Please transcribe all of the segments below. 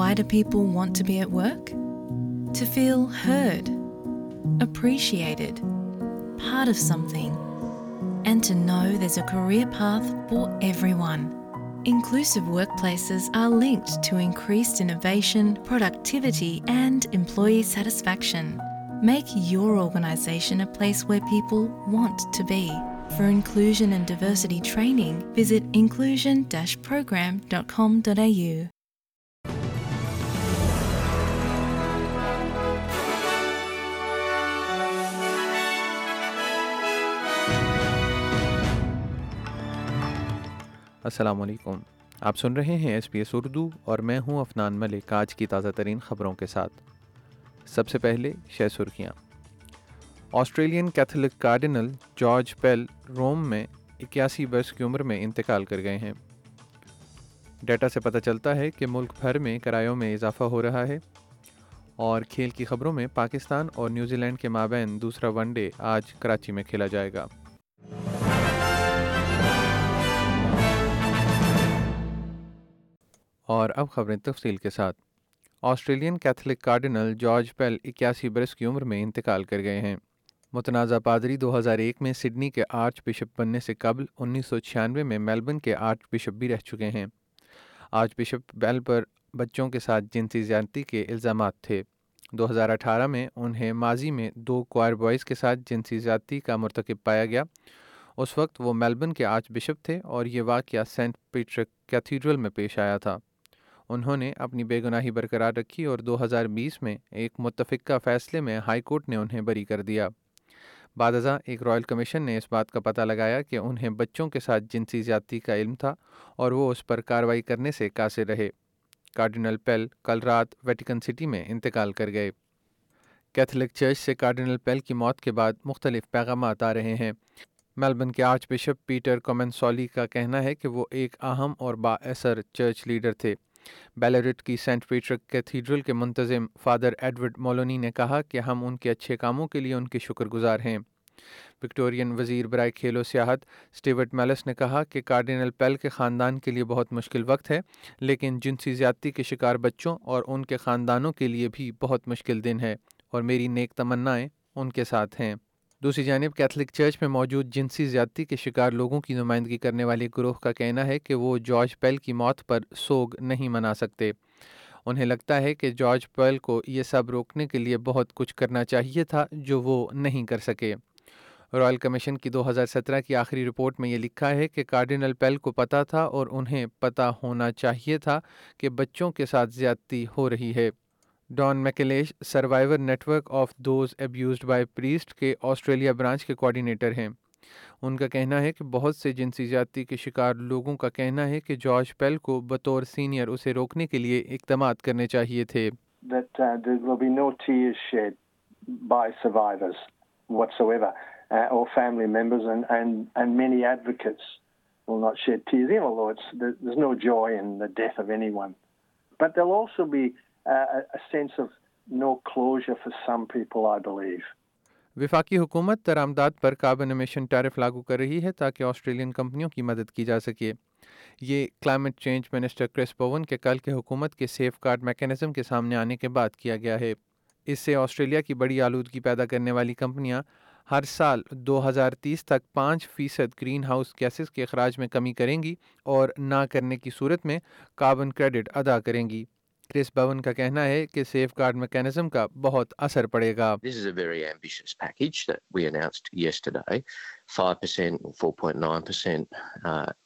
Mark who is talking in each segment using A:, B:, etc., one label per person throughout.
A: Why do people want to be at work? To feel heard, appreciated, part of something, and to know there's a career path for everyone. Inclusive workplaces are linked to increased innovation, productivity, and employee satisfaction. Make your organisation a place where people want to be. For inclusion and diversity training, visit inclusion-program.com.au.
B: السلام علیکم۔ آپ سن رہے ہیں S P S Urdu اور میں ہوں افنان ملک آج کی تازہ ترین خبروں کے ساتھ۔ سب سے پہلے شہ سرخیاں۔ Australian Catholic cardinal George Pell Rome میں اکیاسی برس کی عمر میں انتقال کر گئے ہیں۔ ڈیٹا سے پتہ چلتا ہے کہ ملک بھر میں کرایوں میں اضافہ ہو رہا ہے اور کھیل کی خبروں میں پاکستان اور نیوزی لینڈ کے مابین دوسرا ون ڈے آج کراچی میں کھیلا جائے گا۔ اور اب خبریں تفصیل کے ساتھ۔ Australian Catholic cardinal George Pell اکیاسی برس کی عمر میں انتقال کر گئے ہیں۔ متنازع پادری دو ہزار ایک میں سڈنی کے آرچ بشپ بننے سے قبل انیس سو چھیانوے میں میلبرن کے آرچ بشپ بھی رہ چکے ہیں۔ آرچ بشپ بیل پر بچوں کے ساتھ جنسی زیادتی کے الزامات تھے۔ دو ہزار اٹھارہ میں انہیں ماضی میں دو کوائر بوائز کے ساتھ جنسی زیادتی کا مرتکب پایا گیا۔ اس وقت وہ میلبرن کے آرچ بشپ تھے اور یہ واقعہ سینٹ پیٹرک کیتھیڈرل میں پیش آیا تھا۔ انہوں نے اپنی بے گناہی برقرار رکھی اور دو ہزار بیس میں ایک متفقہ فیصلے میں ہائی کورٹ نے انہیں بری کر دیا۔ بعد ازاں ایک رائل کمیشن نے اس بات کا پتہ لگایا کہ انہیں بچوں کے ساتھ جنسی زیادتی کا علم تھا اور وہ اس پر کارروائی کرنے سے قاصر رہے۔ کارڈینل پیل کل رات ویٹیکن سٹی میں انتقال کر گئے۔ کیتھولک چرچ سے کارڈینل پیل کی موت کے بعد مختلف پیغامات آ رہے ہیں۔ میلبرن کے آرچ بشپ پیٹر کومن سولی کا کہنا ہے کہ وہ ایک اہم اور با اثر چرچ لیڈر تھے۔ بیلرٹ کی سینٹ پیٹرک کیتھیڈرل کے منتظم فادر ایڈورڈ مولونی نے کہا کہ ہم ان کے اچھے کاموں کے لیے ان کے شکر گزار ہیں۔ وکٹورین وزیر برائے کھیل و سیاحت اسٹیورٹ میلس نے کہا کہ کارڈینل پیل کے خاندان کے لیے بہت مشکل وقت ہے، لیکن جنسی زیادتی کے شکار بچوں اور ان کے خاندانوں کے لیے بھی بہت مشکل دن ہے اور میری نیک تمنائیں ان کے ساتھ ہیں۔ دوسری جانب، کیتھولک چرچ میں موجود جنسی زیادتی کے شکار لوگوں کی نمائندگی کرنے والے گروہ کا کہنا ہے کہ وہ جارج پیل کی موت پر سوگ نہیں منا سکتے۔ انہیں لگتا ہے کہ جارج پیل کو یہ سب روکنے کے لیے بہت کچھ کرنا چاہیے تھا جو وہ نہیں کر سکے۔ رائل کمیشن کی دو ہزار سترہ کی آخری رپورٹ میں یہ لکھا ہے کہ کارڈینل پیل کو پتہ تھا اور انہیں پتہ ہونا چاہیے تھا کہ بچوں کے ساتھ زیادتی ہو رہی ہے۔ Don McLeish survivor network of those abused by priest کے آسٹریلیا برانچ کے کوآڈینیٹر ہیں۔ ان کا کہنا ہے کہ بہت سے جنسی زیادتی کے شکار لوگوں کا کہنا ہے کہ جارج پیل کو بطور سینئر اسے روکنے کے لیے اقدامات کرنے چاہیے تھے۔
C: But there'll also be
B: وفاقی حکومت ترامداد پر کاربن امیشن ٹیرف لاگو کر رہی ہے تاکہ آسٹریلین کمپنیوں کی مدد کی جا سکے۔ یہ climate change minister Chris Bowen کے کل کے حکومت کے سیف کارڈ میکینزم کے سامنے آنے کے بعد کیا گیا ہے۔ اس سے آسٹریلیا کی بڑی آلودگی پیدا کرنے والی کمپنیاں ہر سال دو ہزار تیس تک پانچ فیصد گرین ہاؤس گیسز کے اخراج میں کمی کریں گی اور نہ کرنے کی صورت میں کاربن کریڈٹ ادا کریں گی۔ کرس بون کا کہنا ہے کہ سیف گارڈ میکینزم کا بہت اثر پڑے گا۔
D: This is a very ambitious package that we announced yesterday 5% 4.9%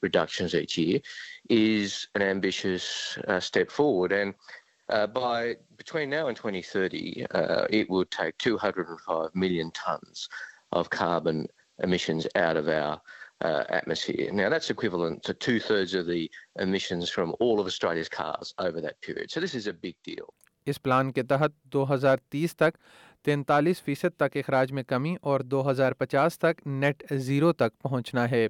D: reductions each year is an ambitious step forward and by between now and 2030 it would take 205 million tons of carbon emissions out of our uh, atmosphere. Now, that's equivalent to two thirds of the emissions from all of Australia's cars over that period. So, this is a big deal.
B: اس plan کے تحت دو ہزار تیس تک تینتالیس فیصد تک اخراج میں کمی اور دو ہزار پچاس تک نیٹ زیرو تک پہنچنا ہے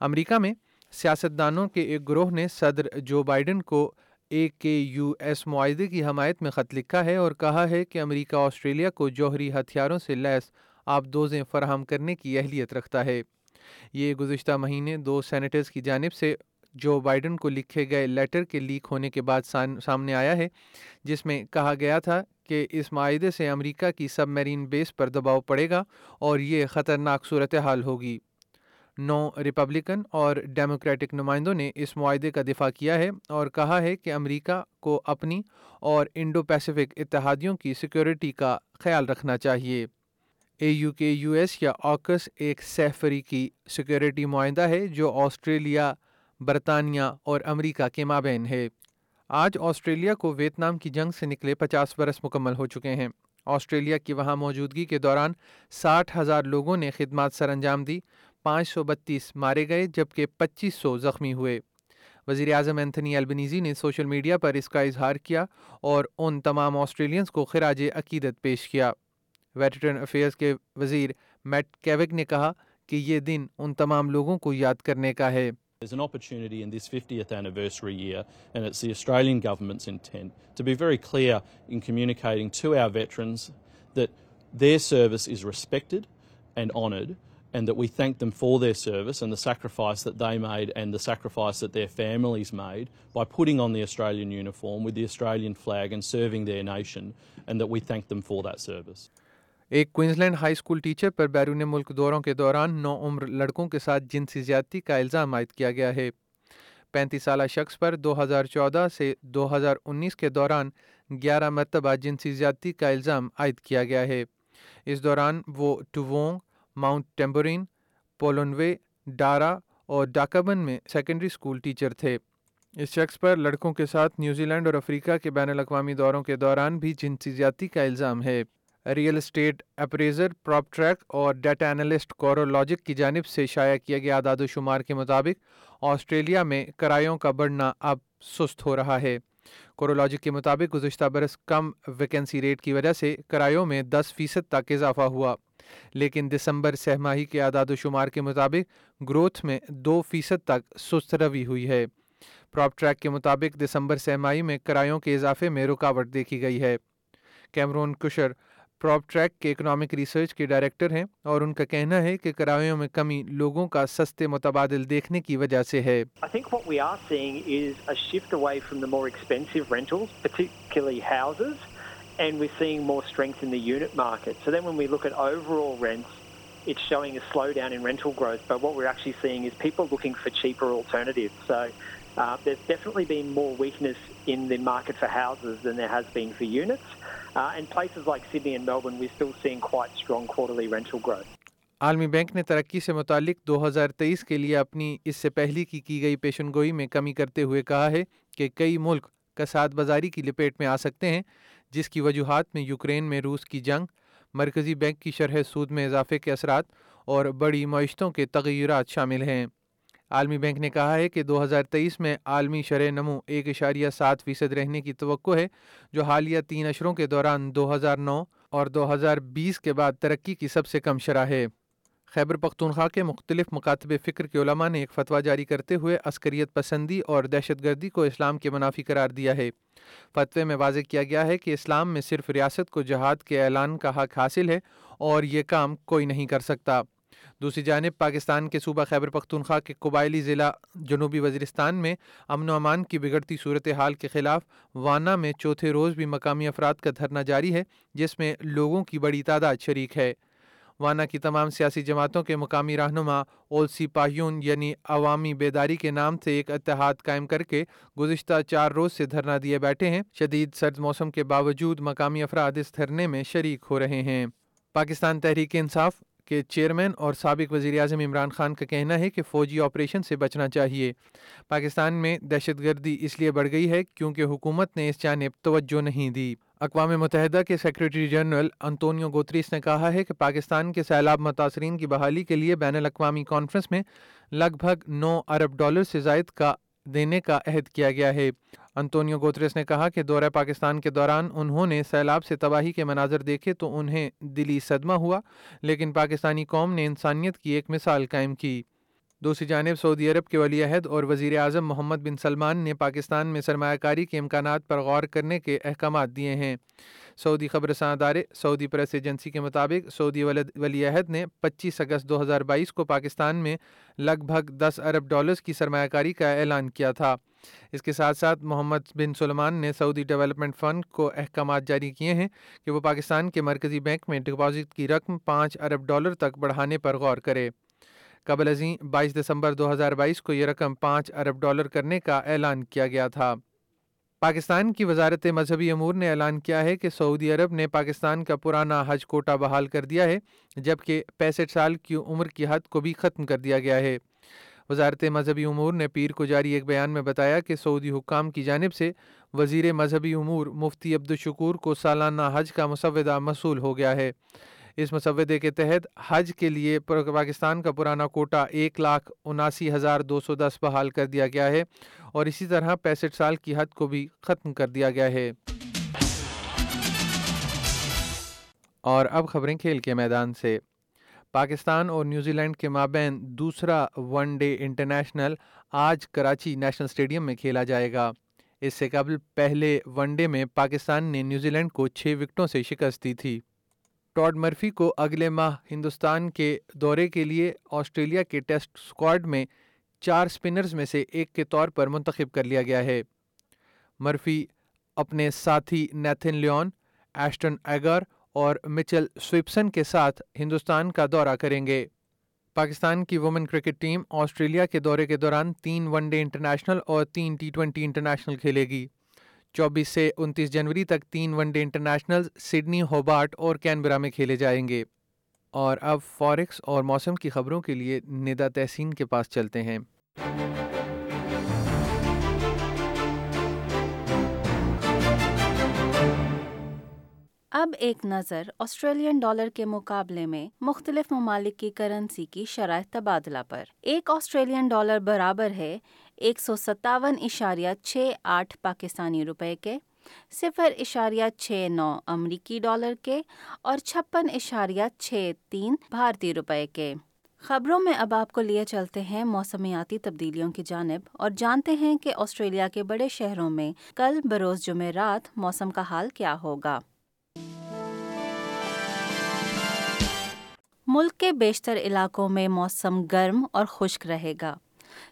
B: امریکہ میں سیاستدانوں کے ایک گروہ نے صدر جو بائیڈن کو اے کے یو ایس معاہدے کی حمایت میں خط لکھا ہے اور کہا ہے کہ امریکہ آسٹریلیا کو جوہری ہتھیاروں سے لیس آبدوزیں فراہم کرنے کی اہلیت رکھتا ہے۔ یہ گزشتہ مہینے دو سینیٹرز کی جانب سے جو بائیڈن کو لکھے گئے لیٹر کے لیک ہونے کے بعد سامنے آیا ہے، جس میں کہا گیا تھا کہ اس معاہدے سے امریکہ کی سب میرین بیس پر دباؤ پڑے گا اور یہ خطرناک صورتحال ہوگی۔ نو ریپبلکن اور ڈیموکریٹک نمائندوں نے اس معاہدے کا دفاع کیا ہے اور کہا ہے کہ امریکہ کو اپنی اور انڈو پیسفک اتحادیوں کی سیکورٹی کا خیال رکھنا چاہیے۔ A U K U S یا آکس ایک سہ فریقی سیکورٹی معاہدہ ہے جو آسٹریلیا، برطانیہ اور امریکہ کے مابین ہے۔ آج آسٹریلیا کو ویتنام کی جنگ سے نکلے پچاس برس مکمل ہو چکے ہیں۔ آسٹریلیا کی وہاں موجودگی کے دوران ساٹھ ہزار لوگوں نے خدمات سر انجام دی، پانچ سو بتیس مارے گئے جبکہ پچیس سو زخمی ہوئے۔ وزیر اعظم اینتھنی البنیزی نے سوشل میڈیا پر اس کا اظہار کیا اور ان تمام آسٹریلینز کو خراج عقیدت پیش کیا۔ ویٹرن افیئرز کے وزیر میٹ کیوک نے کہا کہ یہ دن ان تمام لوگوں کو یاد کرنے کا ہے
E: There's an opportunity in this 50th anniversary year, and it's the Australian government's intent to be very clear in communicating to our veterans that their service is respected and honoured, and that we thank them for their service and the sacrifice that they made and the sacrifice that their families made by putting on the Australian uniform with the Australian flag and serving their nation, and that we thank them for that service.
B: ایک Queensland high school teacher پر بیرون ملک دوروں کے دوران نو عمر لڑکوں کے ساتھ جنسی زیادتی کا الزام عائد کیا گیا ہے۔ پینتیس سالہ شخص پر دو ہزار چودہ سے دو ہزار انیس کے دوران گیارہ مرتبہ جنسی زیادتی کا الزام عائد کیا گیا ہے۔ اس دوران وہ ٹوونگ، ماؤنٹ ٹیمبورین، پولونوے، ڈارا اور ڈاکابن میں سیکنڈری اسکول ٹیچر تھے۔ اس شخص پر لڑکوں کے ساتھ نیوزی لینڈ اور افریقہ کے بین الاقوامی دوروں کے دوران بھی جنسی زیادتی کا الزام ہے۔ Real estate appraiser, PropTrack اور ڈیٹا انالسٹ کورولاجک کی جانب سے شائع کیا گیا اعداد و شمار کے مطابق آسٹریلیا میں کرایوں کا بڑھنا اب سست ہو رہا ہے۔ کورولاجک کے مطابق گزشتہ برس کم ویکنسی ریٹ کی وجہ سے کرایوں میں دس فیصد تک اضافہ ہوا۔ لیکن دسمبر سہ ماہی کے اعداد و شمار کے مطابق گروتھ میں دو فیصد تک سست روی ہوئی ہے۔ پراپ ٹریک کے مطابق دسمبر سہ ماہی میں کرایوں کے اضافے میں رکاوٹ دیکھی گئی ہے۔ کیمرون کشر پراپ ٹریک کے اکنامک ریسرچ کے ڈائریکٹر ہیں اور ان کا کہنا ہے کہ کرایوں میں کمی لوگوں کا سستے متبادل دیکھنے کی وجہ سے ہے
F: and we're seeing more strength in the unit market. So then when we look at overall rents, it's showing a slowdown in rental growth, but what we're actually seeing is people looking for cheaper alternatives. So uh, there's definitely been more weakness in the market for houses than there has been for units. Uh, and places like Sydney and Melbourne, we're still seeing quite strong quarterly rental growth.
B: عالمی bank نے ترقی سے متعلق دو ہزار تیئیس کے لیے اپنی اس سے پہلی کی کی گئی پیشن گوئی میں کمی کرتے ہوئے کہا ہے کہ کئی ملک کساد بازاری کی لپیٹ میں آ سکتے ہیں جس کی وجوہات میں یوکرین میں روس کی جنگ مرکزی بینک کی شرح سود میں اضافے کے اثرات اور بڑی معیشتوں کے تغیرات شامل ہیں عالمی بینک نے کہا ہے کہ دو ہزار تیئیس میں عالمی شرح نمو ایک اشاریہ سات فیصد رہنے کی توقع ہے، جو حالیہ تین اشروں کے دوران دو ہزار نو اور دو ہزار بیس کے بعد ترقی کی سب سے کم شرح ہے۔ خیبر پختونخوا کے مختلف مکاتب فکر کے علماء نے ایک فتویٰ جاری کرتے ہوئے عسکریت پسندی اور دہشت گردی کو اسلام کے منافی قرار دیا ہے۔ فتوے میں واضح کیا گیا ہے کہ اسلام میں صرف ریاست کو جہاد کے اعلان کا حق حاصل ہے اور یہ کام کوئی نہیں کر سکتا۔ دوسری جانب، پاکستان کے صوبہ خیبر پختونخوا کے قبائلی ضلع جنوبی وزیرستان میں امن و امان کی بگڑتی صورتحال کے خلاف وانا میں چوتھے روز بھی مقامی افراد کا دھرنا جاری ہے، جس میں لوگوں کی بڑی تعداد شریک ہے۔ وانا کی تمام سیاسی جماعتوں کے مقامی رہنما، اولسی پاہیون یعنی عوامی بیداری کے نام سے ایک اتحاد قائم کر کے گزشتہ چار روز سے دھرنا دیے بیٹھے ہیں۔ شدید سرد موسم کے باوجود مقامی افراد اس دھرنے میں شریک ہو رہے ہیں۔ پاکستان تحریک انصاف کے چیئرمین اور سابق وزیر اعظم عمران خان کا کہنا ہے کہ فوجی آپریشن سے بچنا چاہیے۔ پاکستان میں دہشت گردی اس لیے بڑھ گئی ہے کیونکہ حکومت نے اس جانب توجہ نہیں دی۔ اقوام متحدہ کے سیکرٹری جنرل انتونیو گوتریس نے کہا ہے کہ پاکستان کے سیلاب متاثرین کی بحالی کے لیے بین الاقوامی کانفرنس میں لگ بھگ نو ارب ڈالر سے زائد کا دینے کا عہد کیا گیا ہے۔ انتونیو گوتریس نے کہا کہ دورہ پاکستان کے دوران انہوں نے سیلاب سے تباہی کے مناظر دیکھے تو انہیں دلی صدمہ ہوا، لیکن پاکستانی قوم نے انسانیت کی ایک مثال قائم کی۔ دوسری جانب، سعودی عرب کے ولی عہد اور وزیر اعظم محمد بن سلمان نے پاکستان میں سرمایہ کاری کے امکانات پر غور کرنے کے احکامات دیے ہیں۔ سعودی خبر ادارے سعودی پریس ایجنسی کے مطابق سعودی ولی عہد نے پچیس اگست دو ہزار بائیس کو پاکستان میں لگ بھگ دس ارب ڈالرز کی سرمایہ کاری کا اعلان کیا تھا۔ اس کے ساتھ ساتھ محمد بن سلمان نے سعودی ڈیولپمنٹ فنڈ کو احکامات جاری کیے ہیں کہ وہ پاکستان کے مرکزی بینک میں ڈپازٹ کی رقم پانچ ارب ڈالر تک بڑھانے پر غور کرے۔ قبل ازیں بائیس دسمبر دو ہزار بائیس کو یہ رقم پانچ ارب ڈالر کرنے کا اعلان کیا گیا تھا۔ پاکستان کی وزارت مذہبی امور نے اعلان کیا ہے کہ سعودی عرب نے پاکستان کا پرانا حج کوٹا بحال کر دیا ہے، جبکہ پینسٹھ سال کی عمر کی حد کو بھی ختم کر دیا گیا ہے۔ وزارت مذہبی امور نے پیر کو جاری ایک بیان میں بتایا کہ سعودی حکام کی جانب سے وزیر مذہبی امور مفتی عبدالشکور کو سالانہ حج کا مسودہ مصول ہو گیا ہے۔ اس مسودے کے تحت حج کے لیے پاکستان کا پرانا کوٹا ایک لاکھ اناسی ہزار دو سو دس بحال کر دیا گیا ہے اور اسی طرح پینسٹھ سال کی حد کو بھی ختم کر دیا گیا ہے۔ اور اب خبریں کھیل کے میدان سے۔ پاکستان اور نیوزی لینڈ کے مابین دوسرا ون ڈے انٹرنیشنل آج کراچی نیشنل اسٹیڈیم میں کھیلا جائے گا۔ اس سے قبل پہلے ون ڈے میں پاکستان نے نیوزی لینڈ کو چھ وکٹوں سے شکست دی تھی۔ ٹاڈ مرفی کو اگلے ماہ ہندوستان کے دورے کے لیے آسٹریلیا کے ٹیسٹ اسکواڈ میں چار سپنرز میں سے ایک کے طور پر منتخب کر لیا گیا ہے۔ مرفی اپنے ساتھی نیتھن لیون، ایشٹن ایگر اور مچل سوپسن کے ساتھ ہندوستان کا دورہ کریں گے۔ پاکستان کی وومن کرکٹ ٹیم آسٹریلیا کے دورے کے دوران تین ون ڈے انٹرنیشنل اور تین ٹی ٹوینٹی انٹرنیشنل کھیلے گی۔ چوبیس سے انتیس جنوری تک تین one day international Sydney, Hobart اور کینبرا میں کھیلے جائیں گے۔ اور اب فارکس اور موسم کی خبروں کے لیے ندا تحسین کے پاس چلتے ہیں۔
G: اب ایک نظر آسٹریلین ڈالر کے مقابلے میں مختلف ممالک کی کرنسی کی شرائط تبادلہ پر۔ ایک آسٹریلین ڈالر برابر ہے ایک سو ستاون اشاریہ چھ آٹھ پاکستانی روپے کے، صفر اشاریہ چھ نو امریکی ڈالر کے اور چھپن اشاریہ چھ تین بھارتی روپے کے۔ خبروں میں اب آپ کو لیے چلتے ہیں موسمیاتی تبدیلیوں کی جانب اور جانتے ہیں کہ آسٹریلیا کے بڑے شہروں میں کل بروز جمعرات موسم کا حال کیا ہوگا۔ ملک کے بیشتر علاقوں میں موسم گرم اور خشک رہے گا۔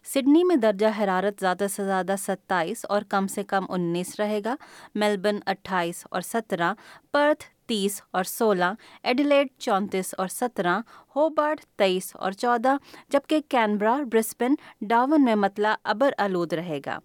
G: سڈنی میں درجہ حرارت زیادہ سے زیادہ ستائیس اور کم سے کم انیس رہے گا میلبرن اٹھائیس اور سترہ، پرتھ تیس اور سولہ، ایڈیلیڈ چونتیس اور سترہ، ہوبارٹ تیئیس اور چودہ، جبکہ کینبرا، برسبن، ڈاون میں متلا ابر آلود رہے گا۔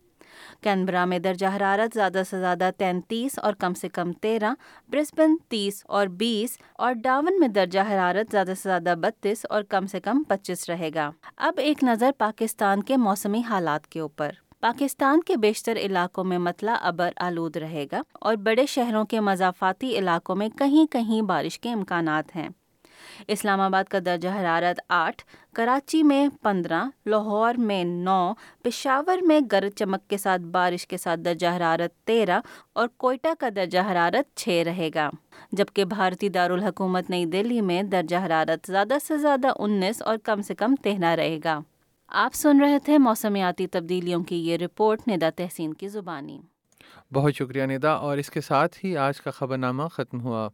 G: کینبرا میں درجہ حرارت زیادہ سے زیادہ تینتیس اور کم سے کم تیرہ، برسبن تیس اور بیس اور ڈاون میں درجہ حرارت زیادہ سے زیادہ بتیس اور کم سے کم پچیس رہے گا۔ اب ایک نظر پاکستان کے موسمی حالات کے اوپر۔ پاکستان کے بیشتر علاقوں میں متلا ابر آلود رہے گا اور بڑے شہروں کے مضافاتی علاقوں میں کہیں کہیں بارش کے امکانات ہیں۔ اسلام آباد کا درجہ حرارت آٹھ، کراچی میں پندرہ، لاہور میں نو، پشاور میں گرج چمک کے ساتھ بارش کے ساتھ درجہ حرارت تیرہ اور کوئٹہ کا درجہ حرارت چھ رہے گا۔ جبکہ بھارتی دارالحکومت نئی دہلی میں درجہ حرارت زیادہ سے زیادہ انیس اور کم سے کم تہنا رہے گا۔ آپ سن رہے تھے موسمیاتی تبدیلیوں کی یہ رپورٹ، ندا تحسین کی زبانی۔
B: بہت شکریہ ندا اور اس کے ساتھ ہی آج کا خبر نامہ ختم ہوا۔